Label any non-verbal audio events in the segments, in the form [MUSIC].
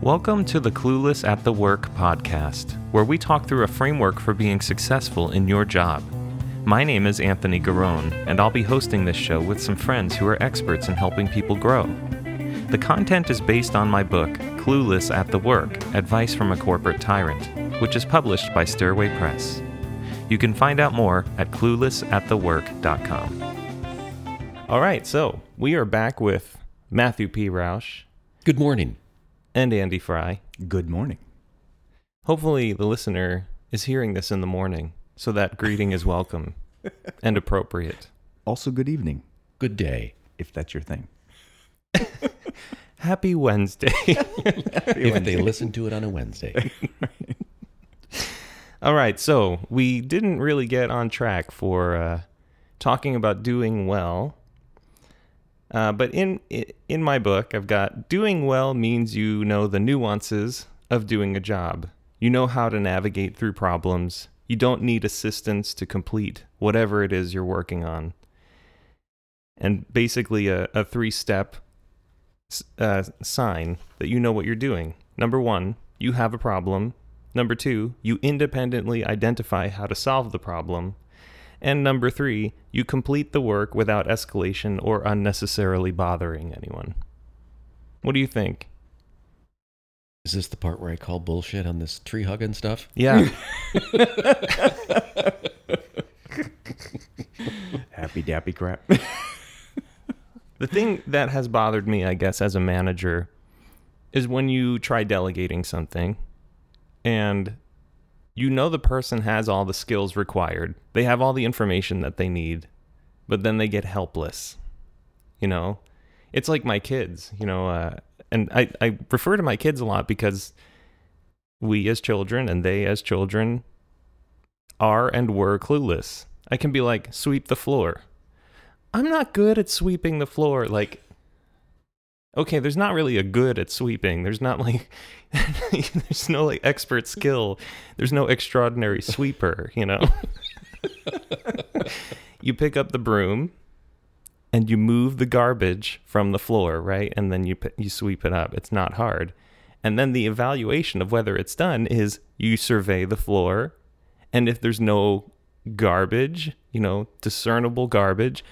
Welcome to the Clueless at the Work podcast, where we talk through a framework for being successful in your job. My name is Anthony Garone, and I'll be hosting this show with some friends who are experts in helping people grow. The content is based on my book, Clueless at the Work Advice from a Corporate Tyrant, which is published by Stairway Press. You can find out more at cluelessatthework.com. All right, so we are back with Matthew P. Roush Good morning. And Andy Fry. Good morning. Hopefully, the listener is hearing this in the morning, so that greeting is welcome [LAUGHS] and appropriate. Also, good evening, Good day. if that's your thing. [LAUGHS] Happy Wednesday. [LAUGHS] if they listen to it on a Wednesday. All right, so we didn't really get on track for uh, talking about doing well. Uh, but in in my book, I've got doing well means you know the nuances of doing a job. You know how to navigate through problems. You don't need assistance to complete whatever it is you're working on. And basically, a, a three step uh, sign that you know what you're doing. Number one, you have a problem. Number two, you independently identify how to solve the problem. And number three, you complete the work without escalation or unnecessarily bothering anyone. What do you think? Is this the part where I call bullshit on this tree hugging stuff? Yeah. [LAUGHS] Happy dappy crap. the thing that has bothered me, I guess, as a manager is when you try delegating something and you know the person has all the skills required. They have all the information that they need, but then they get helpless. You know, it's like my kids, you know, uh, and I, I refer to my kids a lot because we as children and they as children are and were clueless. I can be like, sweep the floor. I'm not good at sweeping the floor. Like, okay, there's not really a good at sweeping. There's not like, [LAUGHS] there's no like expert skill. There's no extraordinary sweeper, you know? [LAUGHS] you pick up the broom and you move the garbage from the floor, right? And then you you sweep it up. It's not hard. And then the evaluation of whether it's done is you survey the floor and if there's no garbage, you know, discernible garbage,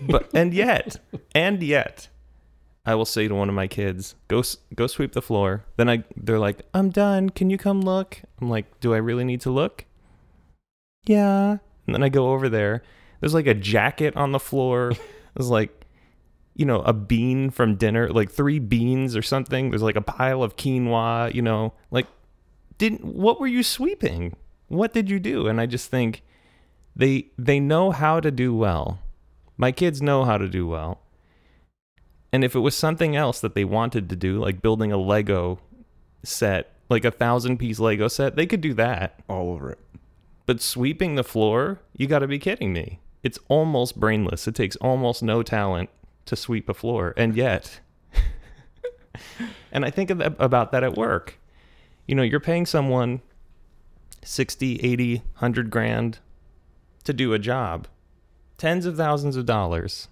but and yet, and yet, I will say to one of my kids, "Go go sweep the floor." Then I they're like, "I'm done. Can you come look?" I'm like, "Do I really need to look?" Yeah. And then I go over there. There's like a jacket on the floor. [LAUGHS] There's like you know, a bean from dinner, like three beans or something. There's like a pile of quinoa, you know, like didn't what were you sweeping? What did you do? And I just think they they know how to do well. My kids know how to do well. And if it was something else that they wanted to do, like building a Lego set, like a thousand piece Lego set, they could do that. All over it. But sweeping the floor, you got to be kidding me. It's almost brainless. It takes almost no talent to sweep a floor. And yet, [LAUGHS] and I think of that, about that at work. You know, you're paying someone 60, 80, 100 grand to do a job, tens of thousands of dollars.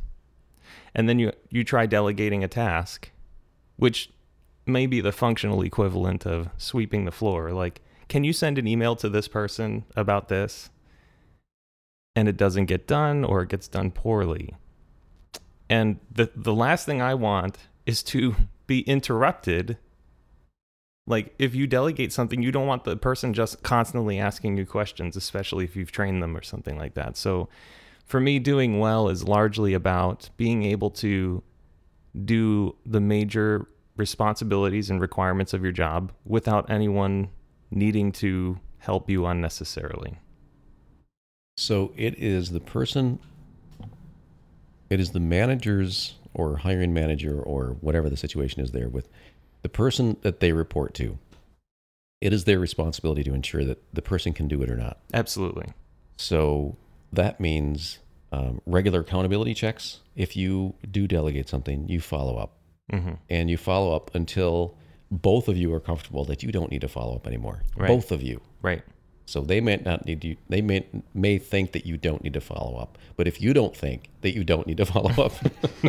And then you you try delegating a task, which may be the functional equivalent of sweeping the floor. Like, can you send an email to this person about this? And it doesn't get done or it gets done poorly. And the the last thing I want is to be interrupted. Like if you delegate something, you don't want the person just constantly asking you questions, especially if you've trained them or something like that. So for me doing well is largely about being able to do the major responsibilities and requirements of your job without anyone needing to help you unnecessarily. So it is the person, it is the manager's or hiring manager or whatever the situation is there with the person that they report to. It is their responsibility to ensure that the person can do it or not. Absolutely. So that means um, regular accountability checks. If you do delegate something, you follow up hmm and you follow up until both of you are comfortable that you don't need to follow up anymore. Right. Both of you. Right. So they may not need you. They may may think that you don't need to follow up. But if you don't think that you don't need to [LAUGHS] follow up,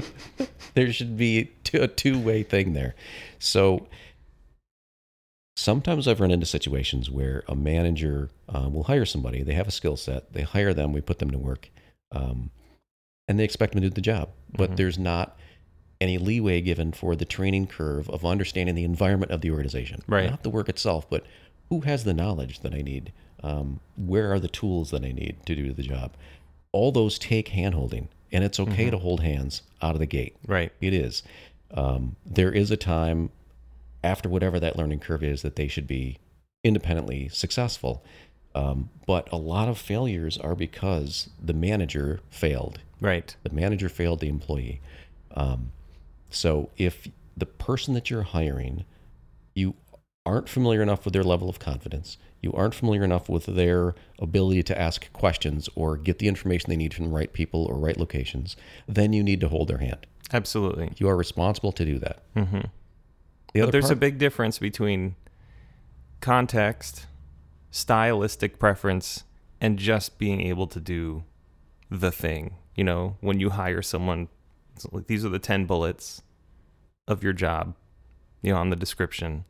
[LAUGHS] there should be a two way thing there. So Sometimes I've run into situations where a manager uh, will hire somebody. They have a skill set. They hire them. We put them to work, um, and they expect them to do the job. But Mhm. there's not any leeway given for the training curve of understanding the environment of the organization. Right. Not the work itself, but who has the knowledge that I need? Um, where are the tools that I need to do the job? All those take handholding, and it's okay to hold hands out of the gate. Right. It is. Um, there is a time after whatever that learning curve is that they should be independently successful. Um, but a lot of failures are because the manager failed. Right. The manager failed the employee. Um, so if the person that you're hiring, you aren't familiar enough with their level of confidence, you aren't familiar enough with their ability to ask questions or get the information they need from the right people or right locations, then you need to hold their hand. Absolutely. You are responsible to do that. Mm-hmm. There's a big difference between context, stylistic preference, and just being able to do the thing. You know, when you hire someone, like these are the 10 bullets of your job, you know, on the description.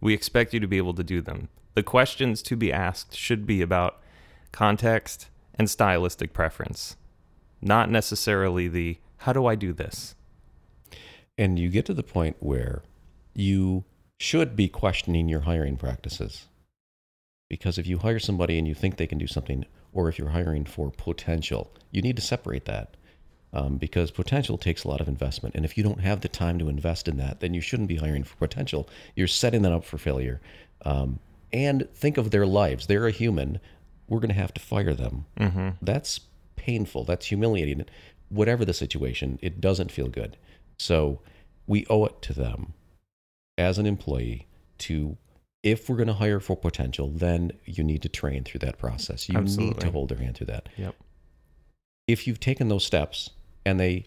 We expect you to be able to do them. The questions to be asked should be about context and stylistic preference, not necessarily the how do I do this? And you get to the point where you should be questioning your hiring practices. Because if you hire somebody and you think they can do something, or if you're hiring for potential, you need to separate that. Um, because potential takes a lot of investment. And if you don't have the time to invest in that, then you shouldn't be hiring for potential. You're setting them up for failure. Um, and think of their lives. They're a human. We're going to have to fire them. Mm-hmm. That's painful. That's humiliating. Whatever the situation, it doesn't feel good. So we owe it to them as an employee to, if we're going to hire for potential, then you need to train through that process. You need to hold their hand through that. Yep. If you've taken those steps and they,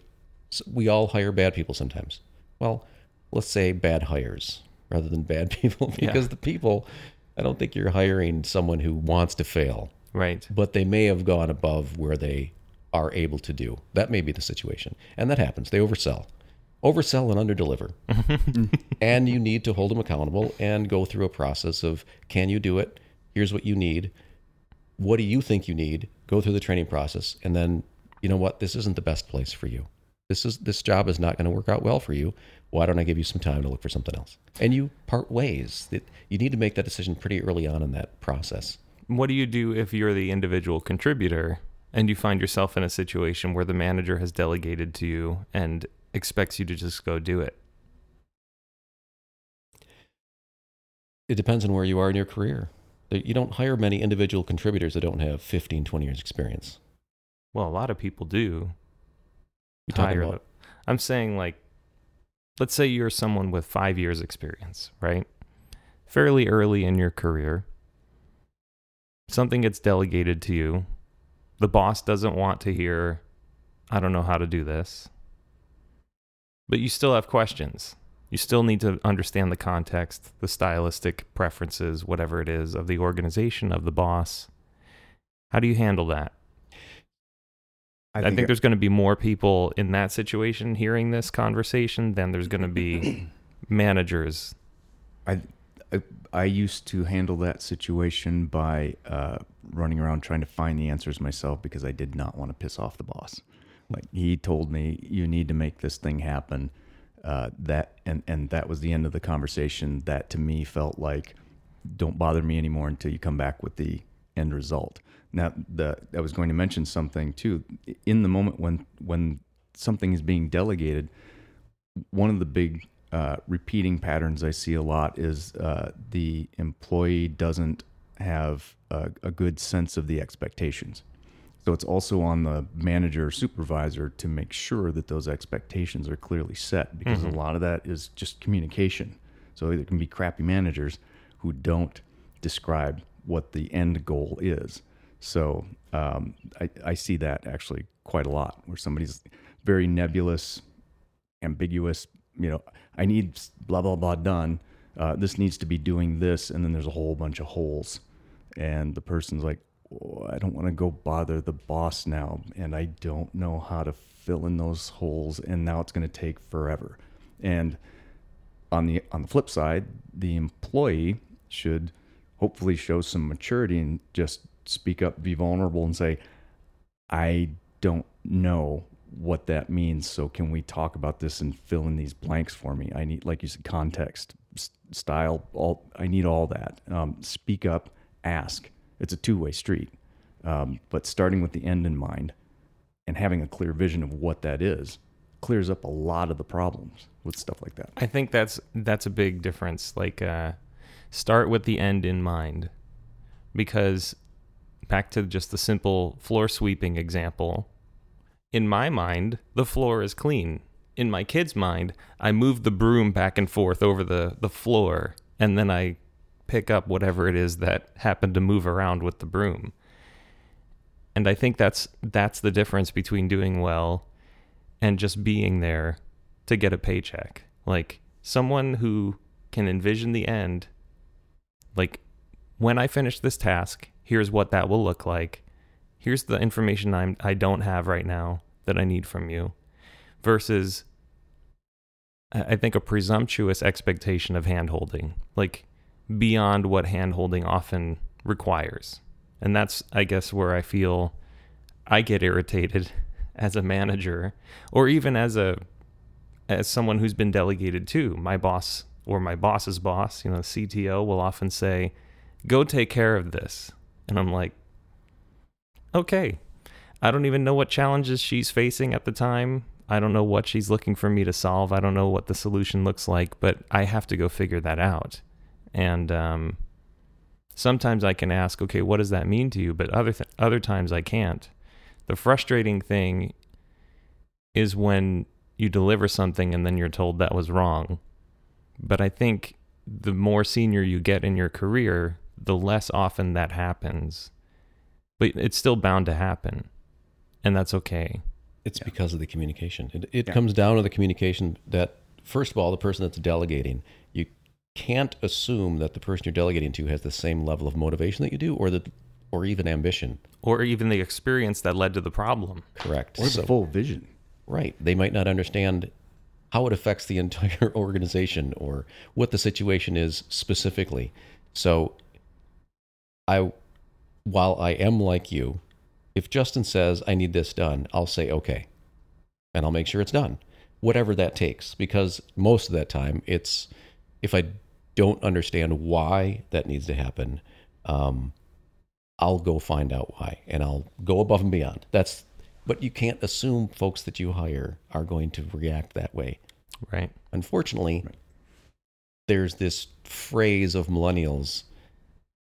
we all hire bad people sometimes. Well, let's say bad hires rather than bad [LAUGHS] people Yeah. because the people, I don't think you're hiring someone who wants to fail Right. but they may have gone above where they are able to do. That may be the situation. And that happens. They oversell. Oversell and underdeliver. [LAUGHS] and you need to hold them accountable and go through a process of can you do it? Here's what you need. What do you think you need? Go through the training process and then you know what? This isn't the best place for you. This is this job is not going to work out well for you. Why don't I give you some time to look for something else? And you part ways. You need to make that decision pretty early on in that process. what do you do if you're the individual contributor and you find yourself in a situation where the manager has delegated to you and expects you to just go do it? It depends on where you are in your career. You don't hire many individual contributors that don't have 15, 20 years experience. Well, a lot of people do. You talking hire about I'm saying like let's say you're someone with 5 years experience, right? Fairly early in your career. Something gets delegated to you. The boss doesn't want to hear I don't know how to do this. But you still have questions. You still need to understand the context, the stylistic preferences, whatever it is of the organization of the boss. How do you handle that? I think, there's going to be more people in that situation hearing this conversation than there's going to be [CLEARS THROAT] managers. I, I I used to handle that situation by uh, running around trying to find the answers myself because I did not want to piss off the boss. Like he told me, you need to make this thing happen. Uh, that and and that was the end of the conversation. That to me felt like, don't bother me anymore until you come back with the end result. Now, the I was going to mention something too. In the moment when when something is being delegated, one of the big uh, repeating patterns I see a lot is uh, the employee doesn't have a, a good sense of the expectations. So it's also on the manager or supervisor to make sure that those expectations are clearly set because a lot of that is just communication. So there can be crappy managers who don't describe what the end goal is. So um, I, I see that actually quite a lot where somebody's very nebulous, ambiguous. You know, I need blah blah blah done. Uh, this needs to be doing this, and then there's a whole bunch of holes, and the person's like, I don't want to go bother the boss now, and I don't know how to fill in those holes, and now it's going to take forever. And on the on the flip side, the employee should hopefully show some maturity and just speak up, be vulnerable, and say, "I don't know what that means. So can we talk about this and fill in these blanks for me? I need, like you said, context, style. All I need all that. Um, speak up, ask. It's a two way street, um, but starting with the end in mind and having a clear vision of what that is clears up a lot of the problems with stuff like that. I think that's that's a big difference. Like, uh, start with the end in mind, because back to just the simple floor sweeping example. In my mind, the floor is clean. In my kid's mind, I move the broom back and forth over the, the floor, and then I pick up whatever it is that happened to move around with the broom. And I think that's that's the difference between doing well and just being there to get a paycheck. Like someone who can envision the end, like when I finish this task, here's what that will look like. Here's the information I'm I don't have right now that I need from you. Versus I think a presumptuous expectation of handholding, like beyond what handholding often requires. And that's I guess where I feel I get irritated [LAUGHS] as a manager or even as a as someone who's been delegated to my boss or my boss's boss you know cto will often say go take care of this. And i'm like okay. I don't even know what challenges she's facing at the time. I don't know what she's looking for me to solve. I don't know what the solution looks like but i have to go figure that out and um, sometimes i can ask okay what does that mean to you but other th- other times i can't the frustrating thing is when you deliver something and then you're told that was wrong. But I think the more senior you get in your career, the less often that happens. But it's still bound to happen. And that's okay. It's because of the communication. It, it Yeah. comes down to the communication that, first of all, the person that's delegating, you can't assume that the person you're delegating to has the same level of motivation that you do or that or even ambition. Or even the experience that led to the problem. Correct. Or the full vision. Right. They might not understand how it affects the [LAUGHS] entire organization or what the situation is specifically. So I while I am like you, if Justin says I need this done, I'll say okay. And I'll make sure it's done. Whatever that takes because most of that time it's if I don't understand why that needs to happen, um, I'll go find out why and I'll go above and beyond. That's but you can't assume folks that you hire are going to react that way. Right. Unfortunately, Right. there's this phrase of millennials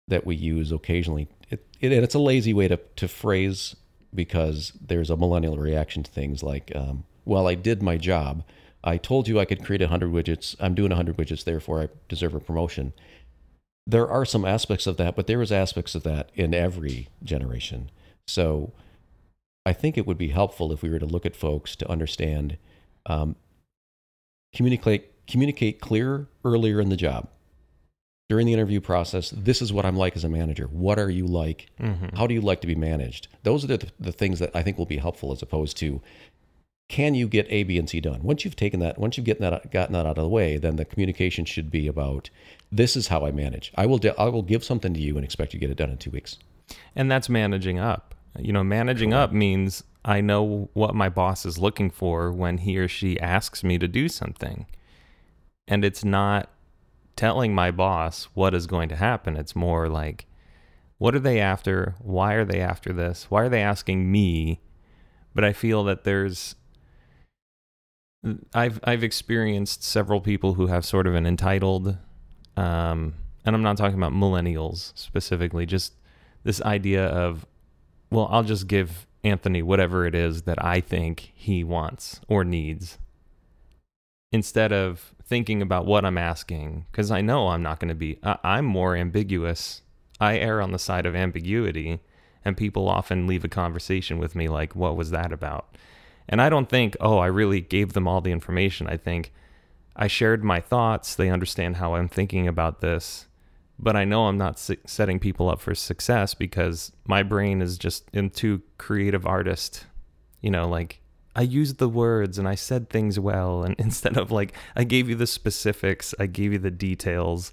that we use occasionally. It, it, and it's a lazy way to, to phrase because there's a millennial reaction to things like, um, well, I did my job. I told you I could create 100 widgets. I'm doing 100 widgets, therefore I deserve a promotion. There are some aspects of that, but there is aspects of that in every generation. So I think it would be helpful if we were to look at folks to understand um, communicate communicate clear earlier in the job during the interview process this is what i'm like as a manager what are you like Mm-hmm. how do you like to be managed those are the, the things that i think will be helpful as opposed to can you get a b and c done once you've taken that once you've gotten that gotten that out of the way then the communication should be about this is how i manage i will de- i will give something to you and expect you to get it done in two weeks And that's managing up. You know, managing up means I know what my boss is looking for when he or she asks me to do something. And it's not telling my boss what is going to happen. It's more like, what are they after? Why are they after this? Why are they asking me? But I feel that there's I've I've experienced several people who have sort of an entitled um and I'm not talking about millennials specifically, just this idea of well, I'll just give Anthony whatever it is that I think he wants or needs instead of thinking about what I'm asking because I know I'm not going to be I, I'm more ambiguous. I err on the side of ambiguity and people often leave a conversation with me like what was that about? And I don't think, "Oh, I really gave them all the information." I think I shared my thoughts, they understand how I'm thinking about this but I know I'm not se- setting people up for success because my brain is just in too creative artist. You know, like I used the words and I said things well and [LAUGHS] instead of like I gave you the specifics, I gave you the details.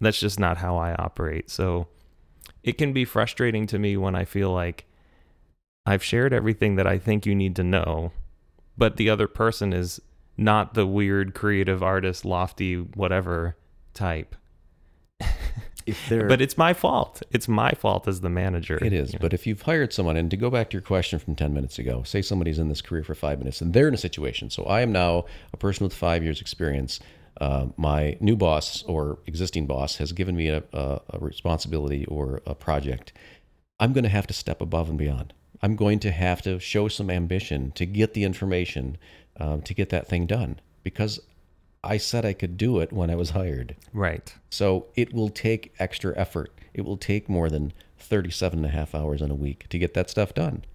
That's just not how I operate. So it can be frustrating to me when I feel like I've shared everything that I think you need to know, but the other person is not the weird creative artist, lofty whatever type. [LAUGHS] If But it's my fault. It's my fault as the manager. It is. you know? But if you've hired someone, and to go back to your question from 10 minutes ago, say somebody's in this career for five minutes and they're in a situation. So I am now a person with five years' experience. Uh, my new boss or existing boss has given me a, a, a responsibility or a project. I'm going to have to step above and beyond. I'm going to have to show some ambition to get the information um, to get that thing done because I said I could do it when I was hired. right. So it will take extra effort. It will take more than 37 and a half hours in a week to get that stuff done.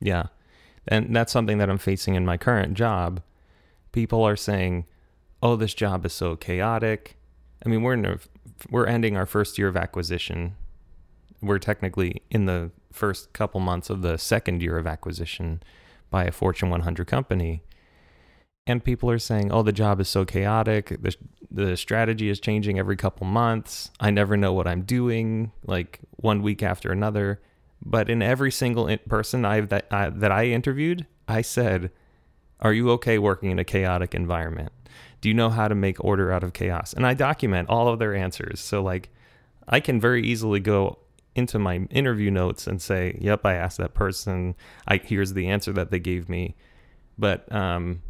Yeah. And that's something that I'm facing in my current job. People are saying, "Oh, this job is so chaotic." I mean, we're in a, we're ending our first year of acquisition. We're technically in the first couple months of the second year of acquisition by a Fortune 100 company. And people are saying, "Oh, the job is so chaotic. The the strategy is changing every couple months. I never know what I'm doing, like one week after another." But in every single in- person I that I, that I interviewed, I said, "Are you okay working in a chaotic environment? Do you know how to make order out of chaos?" And I document all of their answers. So like, I can very easily go into my interview notes and say, "Yep, I asked that person. I here's the answer that they gave me." But um,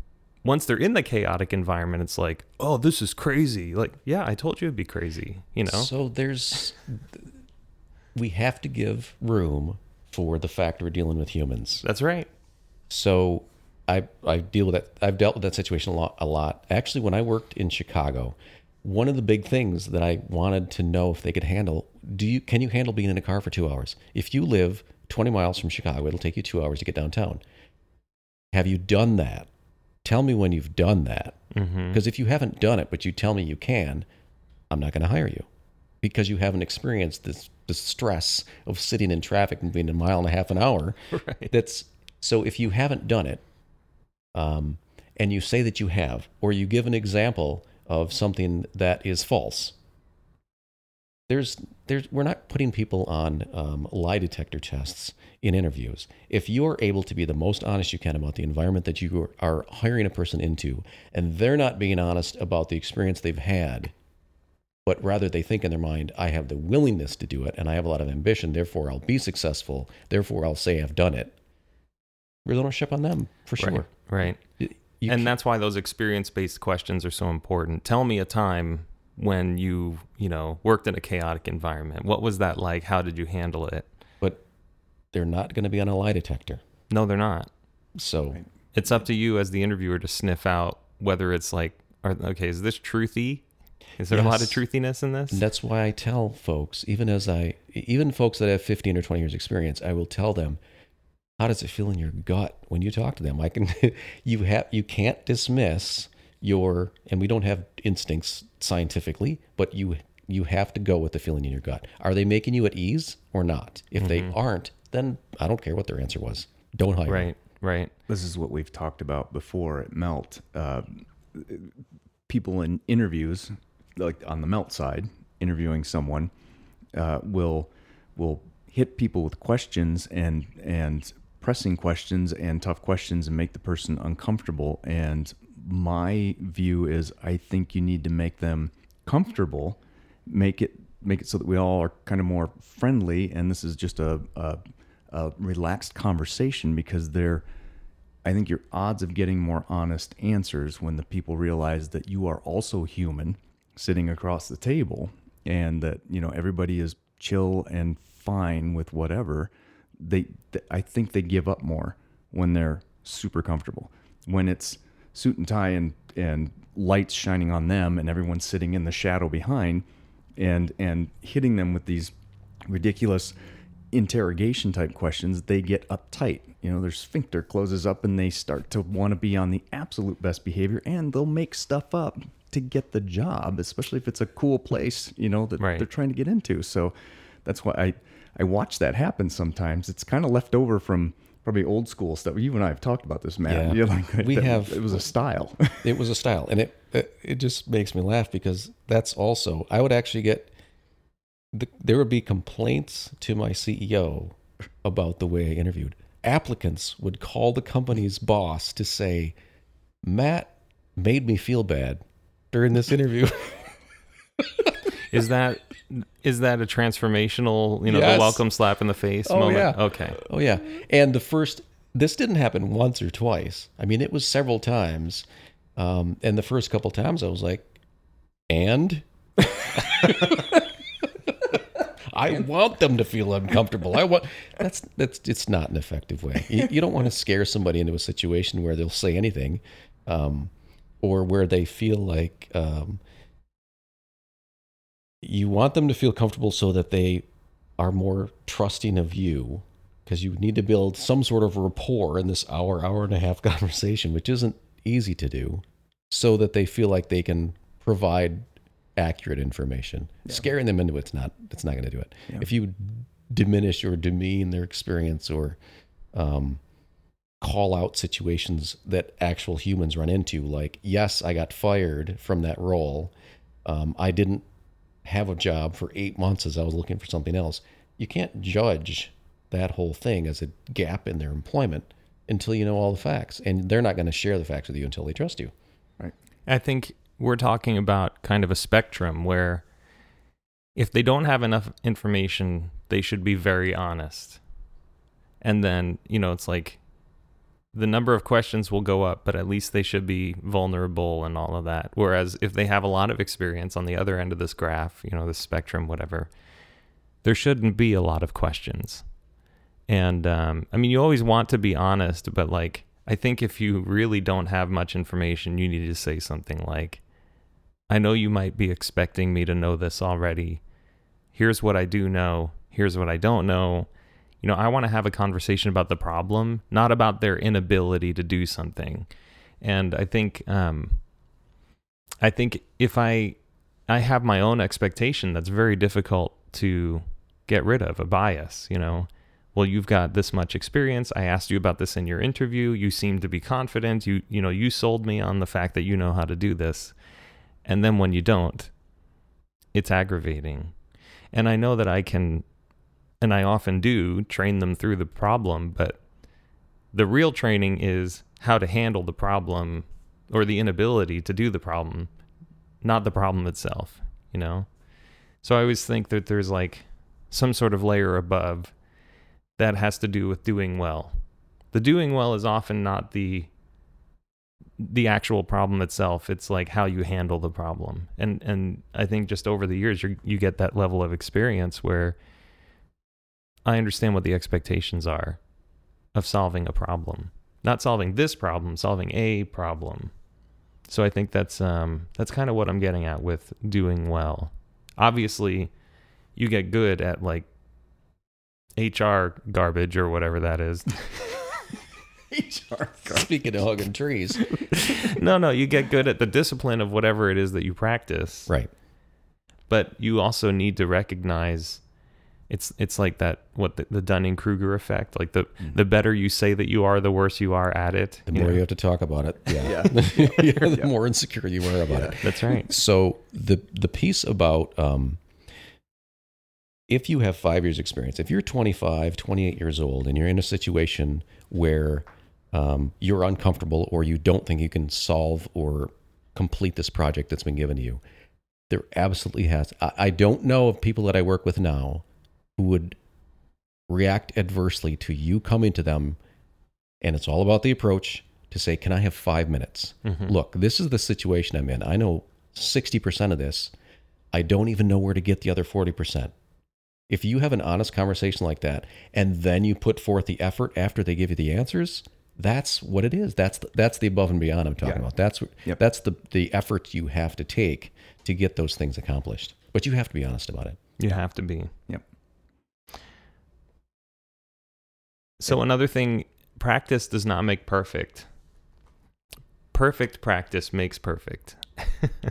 once they're in the chaotic environment, it's like, "Oh, this is crazy!" Like, yeah, I told you it'd be crazy. You know? So there's, we have to give room for the fact we're dealing with humans. That's right. So I I deal with that. I've dealt with that situation a lot. A lot. Actually, when I worked in Chicago, one of the big things that I wanted to know if they could handle do you can you handle being in a car for two hours? If you live 20 miles from Chicago, it'll take you two hours to get downtown. Have you done that? Tell me when you've done that. Mm-hmm. Because if you haven't done it, but you tell me you can, I'm not going to hire you because you haven't experienced this the stress of sitting in traffic and being a mile and a half an hour. [LAUGHS] Right. That's so if you haven't done it, um, and you say that you have, or you give an example of something that is false. There's, there's, we're not putting people on um, lie detector tests in interviews. If you're able to be the most honest you can about the environment that you are hiring a person into, and they're not being honest about the experience they've had, but rather they think in their mind, I have the willingness to do it and I have a lot of ambition, therefore I'll be successful, therefore I'll say I've done it. There's ownership on them for sure. Right. right. You and that's why those experience-based questions are so important. Tell me a time when you, you know, worked in a chaotic environment. What was that like? How did you handle it? But they're not going to be on a lie detector. No, they're not. So Right. It's up to you as the interviewer to sniff out whether it's like, are, okay, is this truthy? Is there a lot of truthiness in this? that's why I tell folks, even as I, even folks that have 15 or 20 years experience, I will tell them, how does it feel in your gut when you talk to them? I can, [LAUGHS] you have, you can't dismiss your, and we don't have instincts scientifically, but you, you have to go with the feeling in your gut. Are they making you at ease or not? If they aren't, then I don't care what their answer was. Don't hire. them. Right, right. this is what we've talked about before at Melt. Uh, people in interviews, like on the Melt side, interviewing someone, uh, will will hit people with questions and and pressing questions and tough questions and make the person uncomfortable. And my view is, I think you need to make them comfortable, make it make it so that we all are kind of more friendly, and this is just a, a, a relaxed conversation because they're I think your odds of getting more honest answers when the people realize that you are also human sitting across the table and that, you know, everybody is chill and fine with whatever, they, th- I think they give up more when they're super comfortable. When it's suit and tie and, and lights shining on them and everyone's sitting in the shadow behind and, and hitting them with these ridiculous interrogation type questions, they get uptight. You know, their sphincter closes up and they start to want to be on the absolute best behavior and they'll make stuff up to get the job, especially if it's a cool place, you know, that Right. they're trying to get into. So that's why I I watch that happen sometimes. It's kind of left over from probably old school stuff. You and I have talked about this, Matt. Yeah. Like, We that- [LAUGHS] have- It was a style. [LAUGHS] it was a style and it, it it just makes me laugh because that's also i would actually get the, there would be complaints to my ceo about the way i interviewed applicants would call the company's boss to say matt made me feel bad during this interview Is that is that a transformational, you know, Yes. the welcome slap in the face Oh, moment? yeah. Okay. oh yeah and the first this didn't happen once or twice i mean it was several times um, and the first couple times i was like and [LAUGHS] I want them to feel uncomfortable. I want that's that's it's not an effective way. You, you don't want to scare somebody into a situation where they'll say anything, um, or where they feel like um, you want them to feel comfortable so that they are more trusting of you because you need to build some sort of rapport in this hour hour and a half [LAUGHS] conversation, which isn't easy to do, so that they feel like they can provide accurate information. Scaring them into it's not it's not going to do it. Yeah. If you diminish or demean their experience or um, call out situations that actual humans run into, like yes, I got fired from that role. Um, I didn't have a job for eight months as I was looking for something else. You can't judge that whole thing as a gap in their employment until you know all the facts, and they're not going to share the facts with you until they trust you. right. I think we're talking about kind of a spectrum where if they don't have enough information, they should be very honest. And then, you know, it's like the number of questions will go up, but at least they should be vulnerable and all of that. Whereas if they have a lot of experience on the other end of this graph, you know, the spectrum, whatever, there shouldn't be a lot of questions. And um, I mean, you always want to be honest, but like, I think if you really don't have much information, you need to say something like, I know you might be expecting me to know this already. Here's what I do know. Here's what I don't know. You know, I want to have a conversation about the problem, not about their inability to do something. And I think, um, I think if I, I have my own expectation, that's very difficult to get rid of a bias. You know, well, you've got this much experience. I asked you about this in your interview. You seem to be confident. You, you know, you sold me on the fact that you know how to do this. And then when you don't, it's aggravating. And I know that I can, and I often do, train them through the problem, but the real training is how to handle the problem or the inability to do the problem, not the problem itself, you know? So I always think that there's like some sort of layer above that has to do with doing well. The doing well is often not the the actual problem itself it's like how you handle the problem and and i think just over the years you you get that level of experience where i understand what the expectations are of solving a problem. Not solving this problem solving a problem. So i think that's um that's kind of what i'm getting at with doing well. Obviously you get good at like hr garbage or whatever that is. [LAUGHS] HR garbage. Speaking of hugging trees, [LAUGHS] no no you get good at the discipline of whatever it is that you practice. Right? but you also need to recognize it's it's like that what the, the Dunning Kruger effect like the the better you say that you are the worse you are at it The you more know? you have to talk about it, yeah, Yeah. [LAUGHS] yeah, the more insecure you are about it. that's right [LAUGHS] So the the piece about um, if you have five years experience, if you're 25, 28 years old, and you're in a situation where um, you're uncomfortable or you don't think you can solve or complete this project that's been given to you, there absolutely has. I, I don't know of people that I work with now who would react adversely to you coming to them, and it's all about the approach to say, "Can I have five minutes?" Mhm. look, this is the situation I'm in. I know 60% of this. I don't even know where to get the other 40%. If you have an honest conversation like that and then you put forth the effort after they give you the answers, that's what it is. That's the, that's the above and beyond I'm talking Yeah. about. That's what- Yep. that's the the effort you have to take to get those things accomplished. But you have to be honest about it. you have to be Yep. So another thing practice does not make perfect perfect practice makes perfect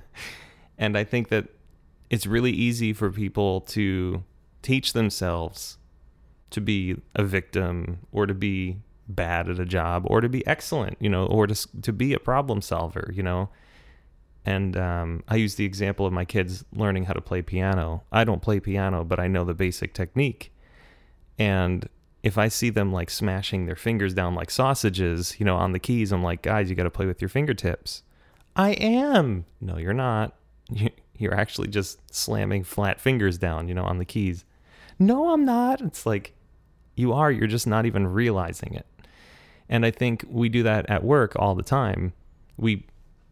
[LAUGHS] and i think that it's really easy for people to teach themselves to be a victim or to be bad at a job or to be excellent, you know, or to to be a problem solver, you know. And um, I use the example of my kids learning how to play piano. I don't play piano, but I know the basic technique. And if I see them like smashing their fingers down like sausages, you know, on the keys, I'm like, guys, you got to play with your fingertips. I am. No, you're not. You- You're actually just slamming flat fingers down, you know, on the keys. No, I'm not. It's like, you are. You're just not even realizing it. And I think we do that at work all the time. We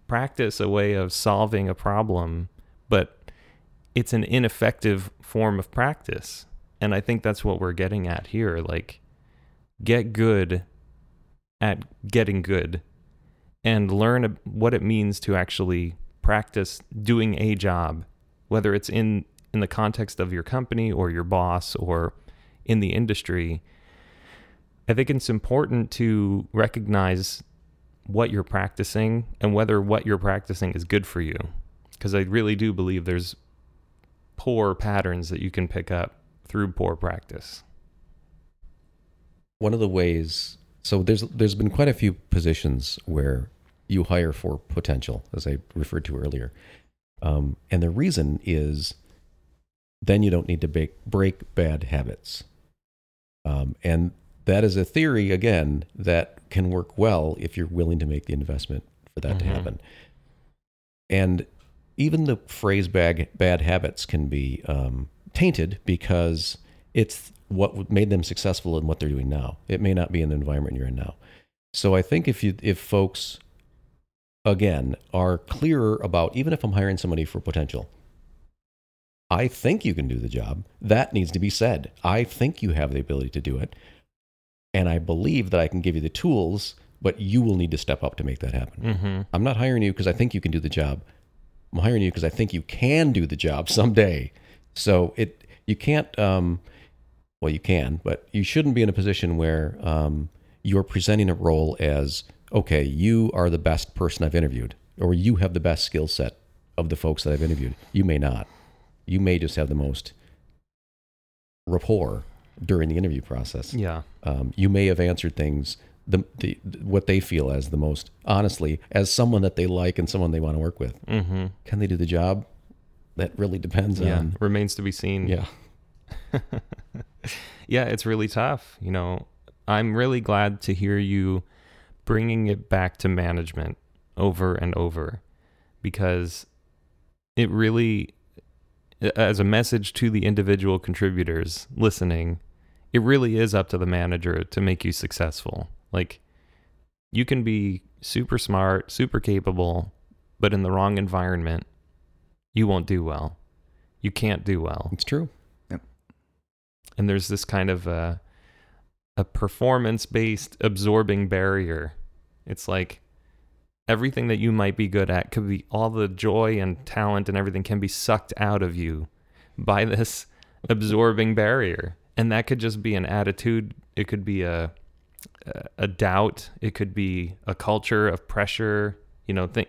practice a way of solving a problem, but it's an ineffective form of practice. And I think that's what we're getting at here. Like, get good at getting good and learn what it means to actually practice doing a job, whether it's in, in the context of your company or your boss or in the industry. I think it's important to recognize what you're practicing and whether what you're practicing is good for you. Because I really do believe there's poor patterns that you can pick up through poor practice. one of the ways so there's there's been quite a few positions where you hire for potential as i referred to earlier um, and the reason is then you don't need to break, break bad habits um, and that is a theory again that can work well if you're willing to make the investment for that to Mhm. happen and even the phrase bad, bad habits can be um, tainted because it's what made them successful in what they're doing now. It may not be in the environment you're in now. So I think if you if folks again are clearer about even if I'm hiring somebody for potential, I think you can do the job. That needs to be said. I think you have the ability to do it. And I believe that I can give you the tools, but you will need to step up to make that happen. Mm-hmm. I'm not hiring you because I think you can do the job. I'm hiring you because I think you can do the job [LAUGHS] someday. So it you can't um, well you can, but you shouldn't be in a position where um, you're presenting a role as okay, you are the best person I've interviewed, or you have the best skill set of the folks that I've interviewed. You may not. You may just have the most rapport during the interview process Yeah. um, you may have answered things the, the what they feel as the most honestly as someone that they like and someone they want to work with Mm-hmm. can they do the job that really depends Yeah. on Remains to be seen. yeah [LAUGHS] yeah, it's really tough. You know, I'm really glad to hear you bringing it back to management over and over because it really, as a message to the individual contributors listening, it really is up to the manager to make you successful. Like, you can be super smart, super capable, but in the wrong environment, you won't do well. You can't do well it's true Yep. and there's this kind of uh, a, a performance based absorbing barrier. It's like everything that you might be good at could be all the joy and talent and everything can be sucked out of you by [LAUGHS] this absorbing barrier. And that could just be an attitude, it could be a a- a doubt, it could be a culture of pressure, you know, th-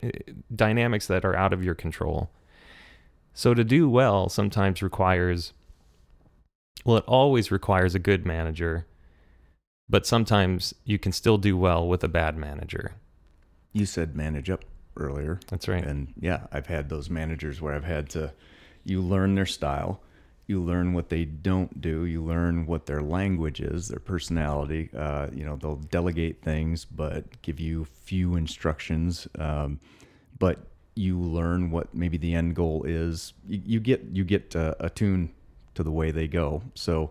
dynamics that are out of your control. So to do well sometimes requires well, it always requires a good manager, but sometimes you can still do well with a bad manager. You said manage up earlier. That's right. And yeah, I've had those managers where I've had to, you learn their style, you learn what they don't do, you learn what their language is, their personality. Uh, you know, they'll delegate things, but give you few instructions. Um, but you learn what maybe the end goal is. You, you get you get uh, attuned to the way they go. So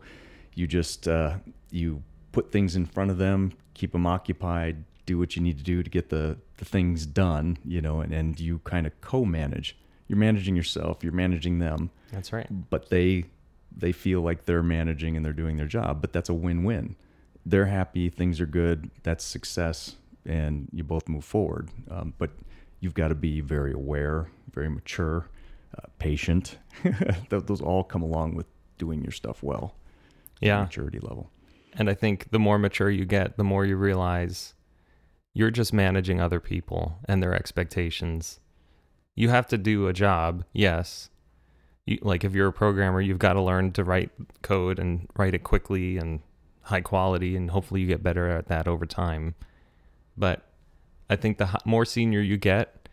you just uh, you put things in front of them, keep them occupied, do what you need to do to get the, the things done, you know, and, and you kind of co-manage. You're managing yourself, you're managing them, That's right. but they they feel like they're managing and they're doing their job, but that's a win-win. They're happy, things are good, that's success, and you both move forward. Um, but you've got to be very aware, very mature, uh, patient. [LAUGHS] Those all come along with doing your stuff well. Yeah. maturity level. And I think the more mature you get, the more you realize you're just managing other people and their expectations. You have to do a job, yes. You, like if you're a programmer, you've got to learn to write code and write it quickly and high quality and hopefully you get better at that over time. But I think the more senior you get,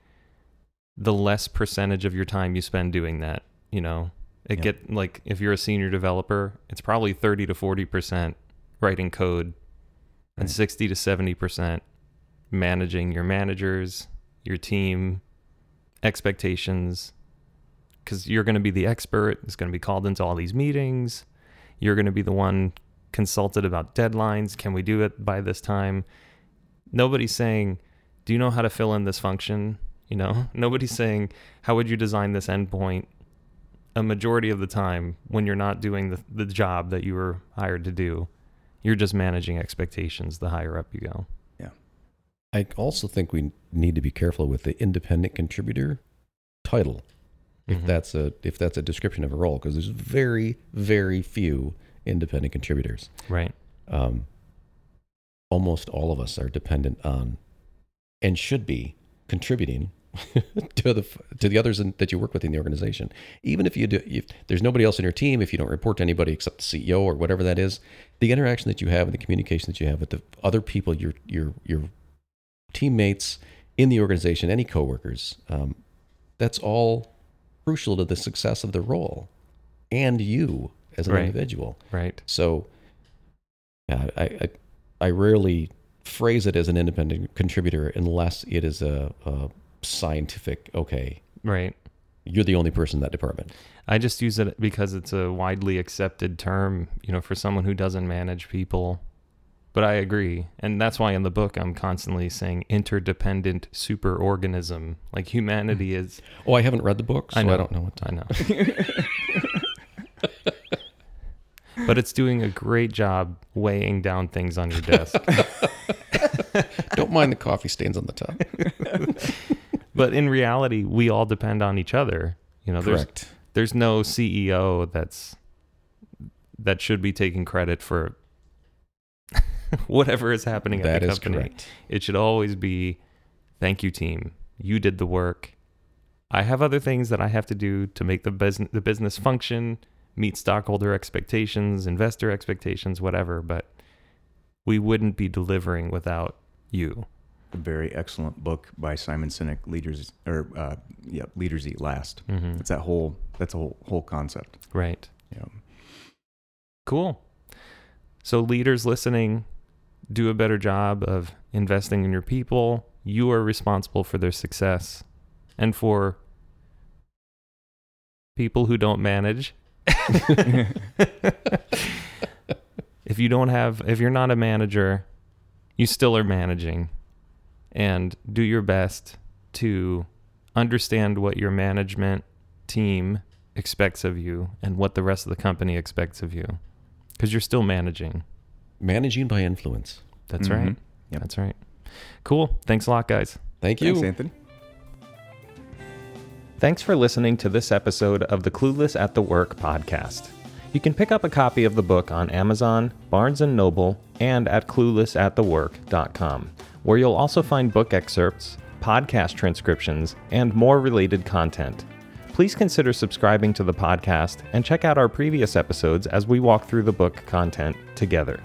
the less percentage of your time you spend doing that, you know. It Yeah. get like if you're a senior developer, it's probably 30 to 40% writing code and 60 to 70% managing your managers, your team, expectations cuz you're going to be the expert, it's going to be called into all these meetings. You're going to be the one consulted about deadlines, can we do it by this time? Nobody's saying, "Do you know how to fill in this function?" You know, [LAUGHS] nobody's saying, "How would you design this endpoint?" A majority of the time, when you're not doing the, the job that you were hired to do, you're just managing expectations the higher up you go. Yeah. I also think we need to be careful with the independent contributor title. If Mhm. that's a if that's a description of a role, because there's very very few independent contributors. right. Um, almost all of us are dependent on, and should be contributing [LAUGHS] to the to the others in, that you work with in the organization. Even if you do, if there's nobody else in your team, if you don't report to anybody except the CEO or whatever that is, the interaction that you have and the communication that you have with the other people, your your your teammates in the organization, any coworkers, um, that's all crucial to the success of the role and you as an Right. individual. Right. So, yeah, I, I I rarely phrase it as an independent contributor unless it is a, a scientific. Okay, Right. you're the only person in that department. I just use it because it's a widely accepted term, you know, for someone who doesn't manage people. But I agree. And that's why in the book I'm constantly saying interdependent superorganism. Like humanity is Oh, I haven't read the book, so I I, don't know what. To, I know. [LAUGHS] but it's doing a great job weighing down things on your desk. [LAUGHS] [LAUGHS] don't mind the coffee stains on the top. [LAUGHS] but in reality, we all depend on each other. You know, there's Correct. there's no CEO that's that should be taking credit for [LAUGHS] whatever is happening at That the company. correct. It should always be thank you team. You did the work. I have other things that I have to do to make the business the business function, meet stockholder expectations, investor expectations, whatever, but we wouldn't be delivering without you. A very excellent book by Simon Sinek, Leaders or uh, yeah, Leaders Eat Last. Mhm. It's that whole that's a whole whole concept. Right. Yeah. Cool. So, leaders listening, do a better job of investing in your people. You are responsible for their success. And for people who don't manage, [LAUGHS] [LAUGHS] if you don't have, if you're not a manager, you still are managing. And do your best to understand what your management team expects of you and what the rest of the company expects of you because you're still managing. Managing by influence. That's Mhm. right. Yep. That's right. Cool. Thanks a lot, guys. Thank you. Thanks, Anthony. Thanks for listening to this episode of the Clueless at the Work podcast. You can pick up a copy of the book on Amazon, Barnes & Noble, and at cluelessatthework.com, where you'll also find book excerpts, podcast transcriptions, and more related content. Please consider subscribing to the podcast and check out our previous episodes as we walk through the book content together.